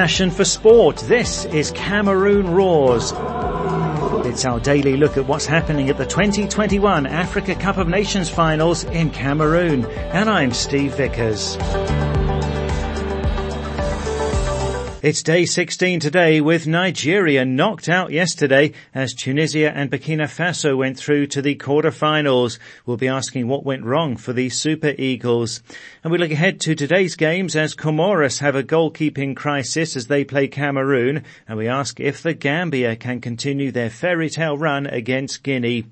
passion for sport. This is Cameroon Roars. It's our daily look at what's happening at the 2021 Africa Cup of Nations finals in Cameroon. And I'm Steve Vickers. It's day 16 today with Nigeria knocked out yesterday as Tunisia and Burkina Faso went through to the quarter-finals. We'll be asking what went wrong for the Super Eagles. And we look ahead to today's games as Comoros have a goalkeeping crisis as they play Cameroon and we ask if the Gambia can continue their fairy tale run against Guinea.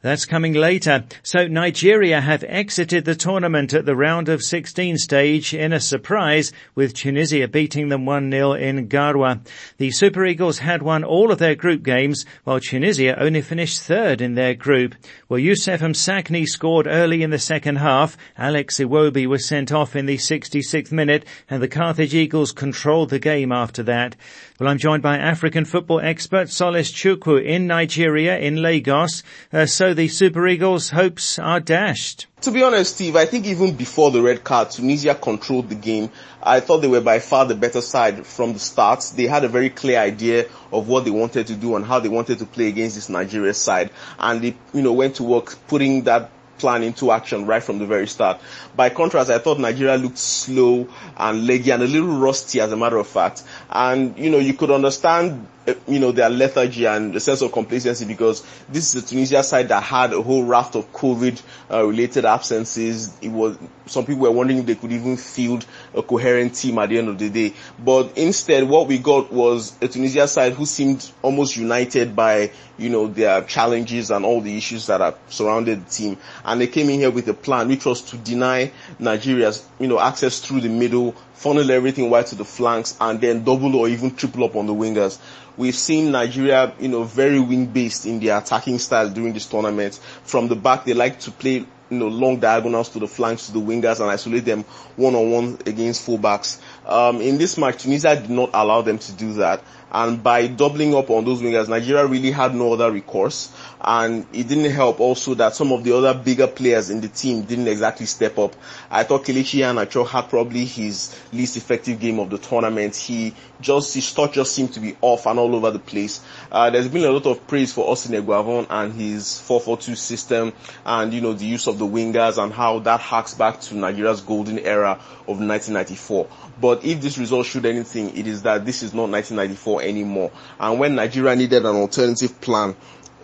That's coming later. So Nigeria have exited the tournament at the round of 16 stage in a surprise with Tunisia beating them 1-0 in Garoua. The Super Eagles had won all of their group games while Tunisia only finished third in their group. Well, Youssef Msakni scored early in the second half. Alex Iwobi was sent off in the 66th minute and the Carthage Eagles controlled the game after that. Well, I'm joined by African football expert Solace Chukwu in Nigeria, in Lagos. Uh, so the Super Eagles' hopes are dashed. To be honest, Steve, I think even before the red card, Tunisia controlled the game. I thought they were by far the better side from the start. They had a very clear idea of what they wanted to do and how they wanted to play against this Nigeria side. And they, you know, went to work putting that plan into action right from the very start. By contrast, I thought Nigeria looked slow and leggy and a little rusty as a matter of fact. And, you know, you could understand you know, their lethargy and the sense of complacency because this is a Tunisia side that had a whole raft of COVID uh, related absences. It was, some people were wondering if they could even field a coherent team at the end of the day. But instead, what we got was a Tunisia side who seemed almost united by, you know, their challenges and all the issues that have surrounded the team. And they came in here with a plan which was to deny Nigeria's, you know, access through the middle, funnel everything wide to the flanks and then double or even triple up on the wingers. We've seen Nigeria, you know, very wing based in their attacking style during this tournament. From the back, they like to play, you know, long diagonals to the flanks to the wingers and isolate them one on one against fullbacks. Um, in this match, Tunisia did not allow them to do that. And by doubling up on those wingers, Nigeria really had no other recourse. And it didn't help also that some of the other bigger players in the team didn't exactly step up. I thought Kelechi Iheanacho had probably his least effective game of the tournament. He just, his touch just seemed to be off and all over the place. Uh, there's been a lot of praise for Austin Eguavoen and his 4-4-2 system and, you know, the use of the wingers and how that harks back to Nigeria's golden era of 1994. But if this result showed anything, it is that this is not 1994 anymore. And when Nigeria needed an alternative plan,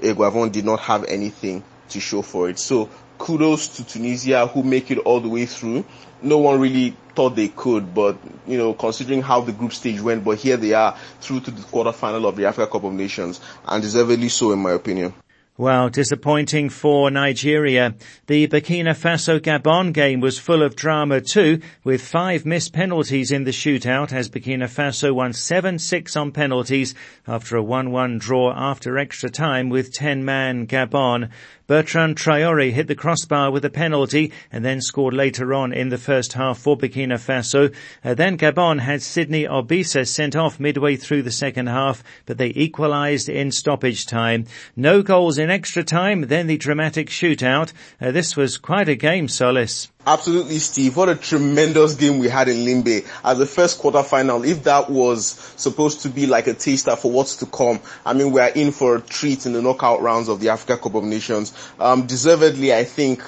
Eguavoen did not have anything to show for it. So kudos to Tunisia who make it all the way through. No one really thought they could, but you know, considering how the group stage went, but here they are through to the quarterfinal of the Africa Cup of Nations, and deservedly so in my opinion. Well, disappointing for Nigeria. The Burkina Faso Gabon game was full of drama too, with five missed penalties in the shootout as Burkina Faso won 7-6 on penalties after a 1-1 draw after extra time with 10-man Gabon. Bertrand Traore hit the crossbar with a penalty and then scored later on in the first half for Burkina Faso. Uh, then Gabon had Sidney Obissa sent off midway through the second half, but they equalised in stoppage time. No goals in extra time, then the dramatic shootout. Uh, this was quite a game, Solace. Absolutely, Steve. What a tremendous game we had in Limbe as the first quarter final. If that was supposed to be like a taster for what's to come, I mean, we are in for a treat in the knockout rounds of the Africa Cup of Nations. Um, deservedly, I think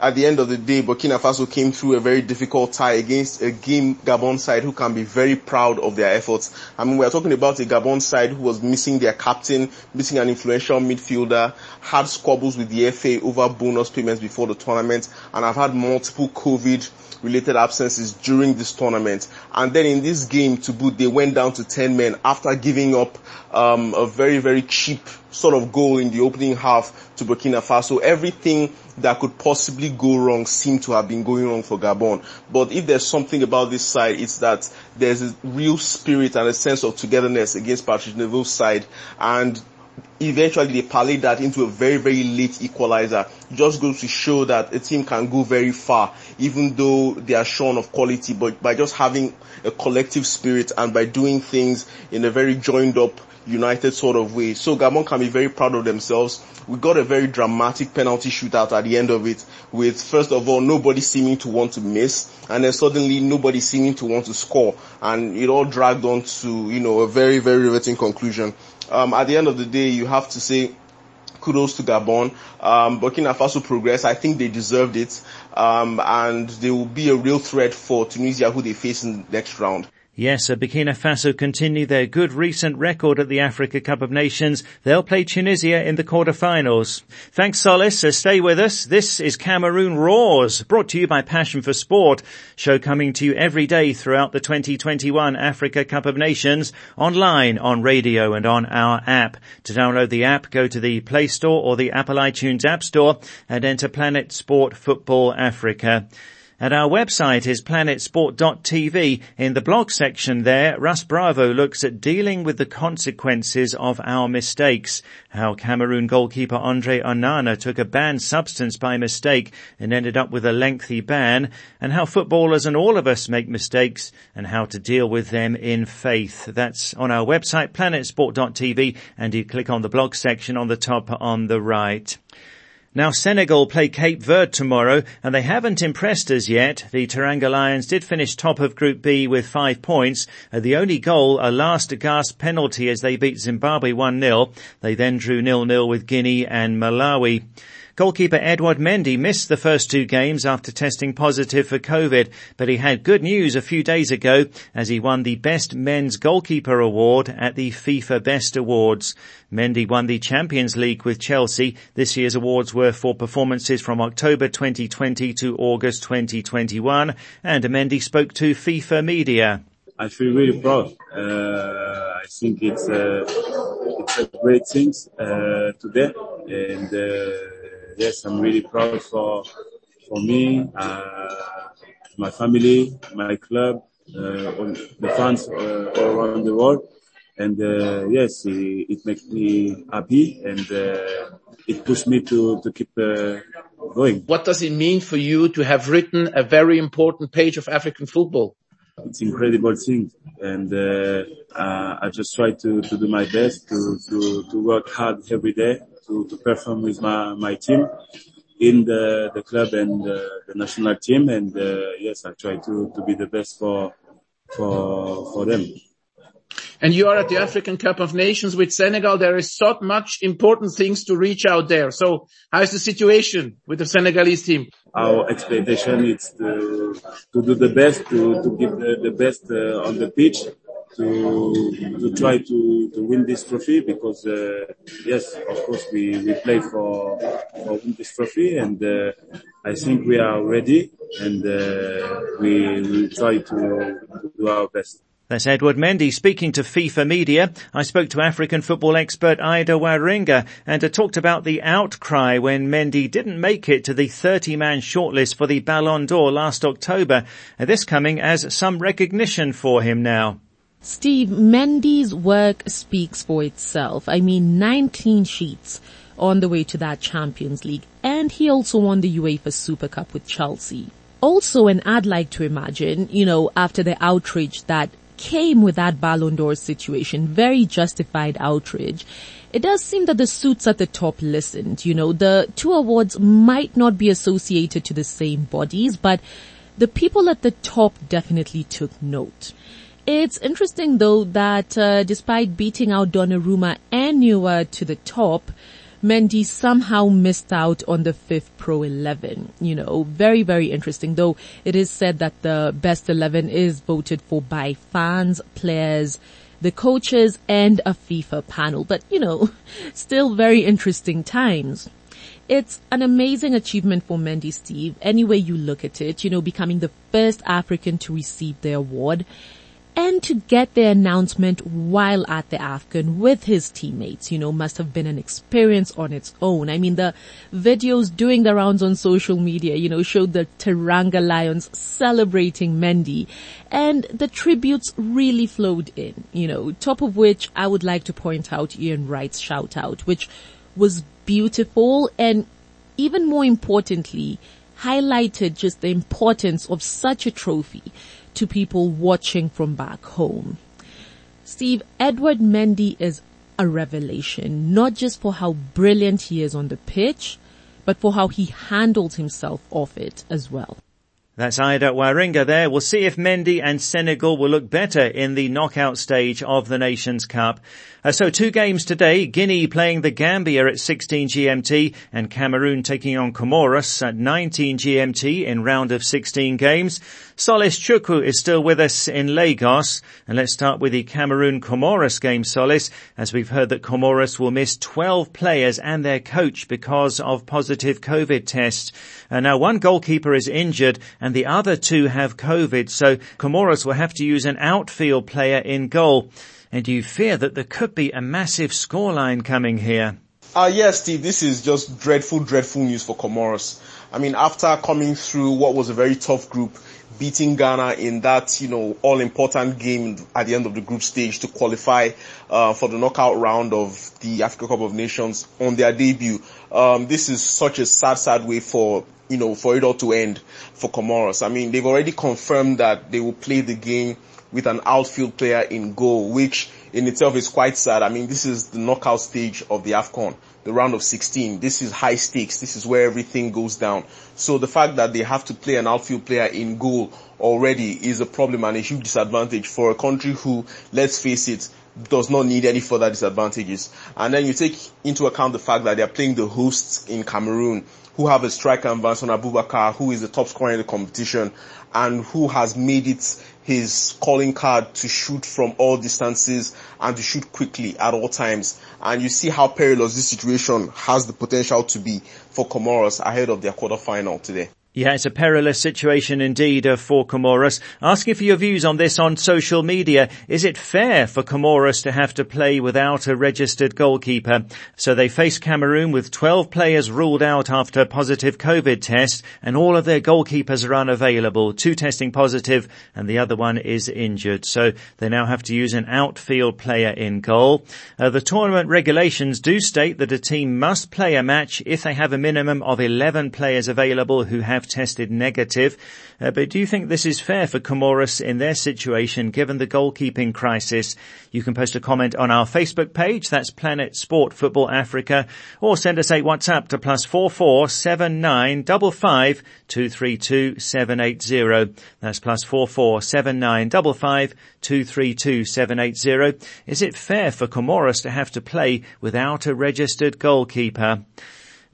at the end of the day, Burkina Faso came through a very difficult tie against a game Gabon side who can be very proud of their efforts. I mean, we are talking about a Gabon side who was missing their captain, missing an influential midfielder, had squabbles with the FA over bonus payments before the tournament, and have had multiple COVID related absences during this tournament. And then in this game to boot, they went down to 10 men after giving up um, a very, very cheap sort of goal in the opening half to Burkina Faso. Everything that could possibly go wrong seemed to have been going wrong for Gabon. But if there's something about this side, it's that there's a real spirit and a sense of togetherness against Patrice Neveu's side. And eventually they parlayed that into a very, very late equalizer. Just goes to show that a team can go very far, even though they are shorn of quality, but by just having a collective spirit and by doing things in a very joined up united sort of way. So Gabon can be very proud of themselves. We got a very dramatic penalty shootout at the end of it with first of all nobody seeming to want to miss and then suddenly nobody seeming to want to score and it all dragged on to, you know, a very, very riveting conclusion. Um, at the end of the day you have to say kudos to Gabon. Um, Burkina Faso progress. I think they deserved it. Um, and they will be a real threat for Tunisia who they face in the next round. Yes, Burkina Faso continue their good recent record at the Africa Cup of Nations. They'll play Tunisia in the quarterfinals. Thanks, Solace. Stay with us. This is Cameroon Roars, brought to you by Passion for Sport. Show coming to you every day throughout the 2021 Africa Cup of Nations, online, on radio and on our app. To download the app, go to the Play Store or the Apple iTunes App Store and enter Planet Sport Football Africa. And our website is planetsport.tv. In the blog section there, Russ Bravo looks at dealing with the consequences of our mistakes. How Cameroon goalkeeper Andre Onana took a banned substance by mistake and ended up with a lengthy ban. And how footballers and all of us make mistakes and how to deal with them in faith. That's on our website, planetsport.tv, and you click on the blog section on the top on the right. Now Senegal play Cape Verde tomorrow and they haven't impressed us yet. The Teranga Lions did finish top of Group B with five points. Uh, the only goal, a last gasp penalty as they beat Zimbabwe 1-0. They then drew nil-nil with Guinea and Malawi. Goalkeeper Edouard Mendy missed the first two games after testing positive for COVID, but he had good news a few days ago as he won the Best Men's Goalkeeper Award at the FIFA Best Awards. Mendy won the Champions League with Chelsea. This year's awards were for performances from October 2020 to August 2021, and Mendy spoke to FIFA Media. I feel really proud. Uh, I think it's, uh, it's a great thing uh, today, and uh, yes, I'm really proud for for me, uh, my family, my club, uh, the fans uh, all around the world. And uh, yes, it, it, makes me happy and uh, it pushed me to, to keep uh, going. What does it mean for you to have written a very important page of African football? It's incredible thing. And I just try to, to do my best to, to, to work hard every day to, to perform with my, my team in the, the club and uh, the national team. And uh, yes, I try to, to be the best for, for, for them. And you are at the African Cup of Nations with Senegal. There is so much important things to reach out there. So how is the situation with the Senegalese team? Our expectation is to, to do the best, to, to give the, the best uh, on the pitch to to try to to win this trophy because uh, yes, of course we we play for for win this trophy and uh, I think we are ready and uh, we will try to, to do our best. That's Edouard Mendy speaking to FIFA Media. I spoke to African football expert Ida Waringa and talked about the outcry when Mendy didn't make it to the 30-man shortlist for the Ballon d'Or last October. This coming as some recognition for him now. Steve, Mendy's work speaks for itself. I mean, nine clean sheets on the way to that Champions League. And he also won the UEFA Super Cup with Chelsea. Also, and I'd like to imagine, you know, after the outrage that came with that Ballon d'Or situation, very justified outrage, it does seem that the suits at the top listened. You know, the two awards might not be associated to the same bodies, but the people at the top definitely took note. It's interesting though that uh, despite beating out Donnarumma and Neuer to the top, Mendy somehow missed out on the FIFPro 11. You know, very, very interesting though it is said that the best 11 is voted for by fans, players, the coaches and a FIFA panel. But you know, still very interesting times. It's an amazing achievement for Mendy Steve, any way you look at it, you know, becoming the first African to receive the award and to get the announcement while at the AFCON with his teammates, you know, must have been an experience on its own. I mean, the videos doing the rounds on social media, you know, showed the Teranga Lions celebrating Mendy and the tributes really flowed in, you know, top of which I would like to point out Ian Wright's shout out, which was beautiful and even more importantly, highlighted just the importance of such a trophy to people watching from back home. Steve, Edouard Mendy is a revelation, not just for how brilliant he is on the pitch, but for how he handled himself off it as well. That's Aida Waringa there. We'll see if Mendy and Senegal will look better in the knockout stage of the Nations Cup. Uh, so two games today, Guinea playing the Gambia at 16 GMT and Cameroon taking on Comoros at 19 GMT in round of 16 games. Solace Chukwu is still with us in Lagos and let's start with the Cameroon Comoros game, Solace, as we've heard that Comoros will miss 12 players and their coach because of positive COVID tests. Uh, now one goalkeeper is injured and the other two have COVID, so Comoros will have to use an outfield player in goal. And you fear that there could be a massive scoreline coming here. Uh, yes, Steve, this is just dreadful, dreadful news for Comoros. I mean, after coming through what was a very tough group, beating Ghana in that, you know, all important game at the end of the group stage to qualify, uh, for the knockout round of the Africa Cup of Nations on their debut. Um, this is such a sad, sad way for, you know, for it all to end for Comoros. I mean, they've already confirmed that they will play the game with an outfield player in goal, which in itself is quite sad. I mean, this is the knockout stage of the AFCON, the round of 16. This is high stakes. This is where everything goes down. So the fact that they have to play an outfield player in goal already is a problem and a huge disadvantage for a country who, let's face it, does not need any further disadvantages. And then you take into account the fact that they are playing the hosts in Cameroon who have a striker in Vincent Aboubakar, who is the top scorer in the competition and who has made it his calling card to shoot from all distances and to shoot quickly at all times. And you see how perilous this situation has the potential to be for Comoros ahead of their quarterfinal today. Yeah, it's a perilous situation indeed uh, for Comoros. Asking for your views on this on social media. Is it fair for Comoros to have to play without a registered goalkeeper? So they face Cameroon with 12 players ruled out after positive COVID test and all of their goalkeepers are unavailable. Two testing positive and the other one is injured. So they now have to use an outfield player in goal. Uh, the tournament regulations do state that a team must play a match if they have a minimum of 11 players available who have have tested negative. Uh, but do you think this is fair for Comoros in their situation given the goalkeeping crisis? You can post a comment on our Facebook page. That's Planet Sport Football Africa or send us a WhatsApp to plus four four seven nine double five two three two seven eight zero. That's plus four four seven nine double five two three two seven eight zero. Is it fair for Comoros to have to play without a registered goalkeeper?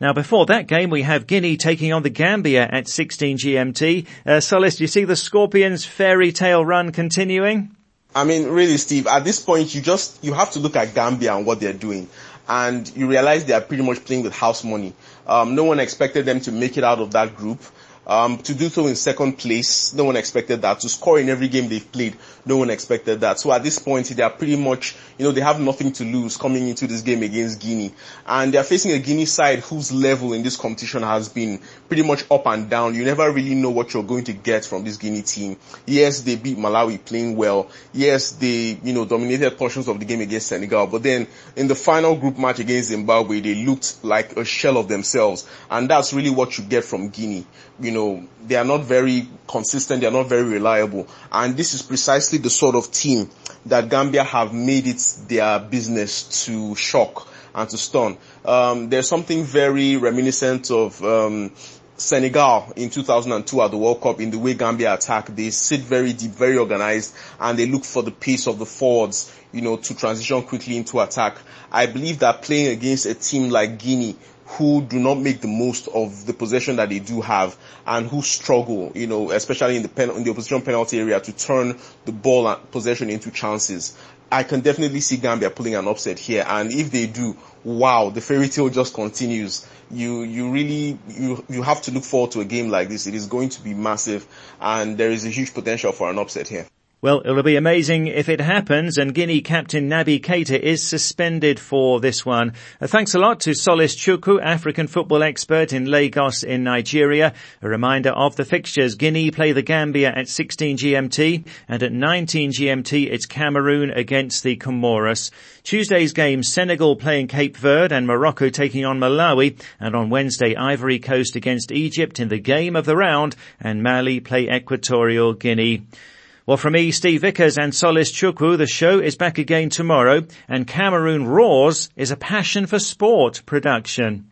Now before that game we have Guinea taking on the Gambia at 16 GMT. Uh, Solace, do you see the Scorpions fairy tale run continuing? I mean, really, Steve, at this point you just, you have to look at Gambia and what they're doing. And you realize they are pretty much playing with house money. Um, no one expected them to make it out of that group. Um, to do so in second place, no one expected that. To score in every game they've played, no one expected that. So at this point, they are pretty much, you know, they have nothing to lose coming into this game against Guinea. And they are facing a Guinea side whose level in this competition has been pretty much up and down. You never really know what you're going to get from this Guinea team. Yes, they beat Malawi playing well. Yes, they, you know, dominated portions of the game against Senegal. But then in the final group match against Zimbabwe, they looked like a shell of themselves. And that's really what you get from Guinea. You know, they are not very consistent, they are not very reliable. And this is precisely the sort of team that Gambia have made it their business to shock and to stun. Um, there's something very reminiscent of um, Senegal in 2002 at the World Cup in the way Gambia attack. They sit very deep, very organized, and they look for the pace of the forwards, you know, to transition quickly into attack. I believe that playing against a team like Guinea, who do not make the most of the possession that they do have and who struggle, you know, especially in the pen, in the opposition penalty area to turn the ball and possession into chances. I can definitely see Gambia pulling an upset here and if they do, wow, the fairy tale just continues. You, you really, you, you have to look forward to a game like this. It is going to be massive and there is a huge potential for an upset here. Well, it'll be amazing if it happens and Guinea captain Naby Keita is suspended for this one. Uh, thanks a lot to Solace Chukwu, African football expert in Lagos in Nigeria. A reminder of the fixtures. Guinea play the Gambia at 16 GMT and at 19 GMT it's Cameroon against the Comoros. Tuesday's game Senegal playing Cape Verde and Morocco taking on Malawi and on Wednesday Ivory Coast against Egypt in the game of the round and Mali play Equatorial Guinea. Well, from me, Steve Vickers and Solace Chukwu, the show is back again tomorrow and Cameroon Roars is a passion for sport production.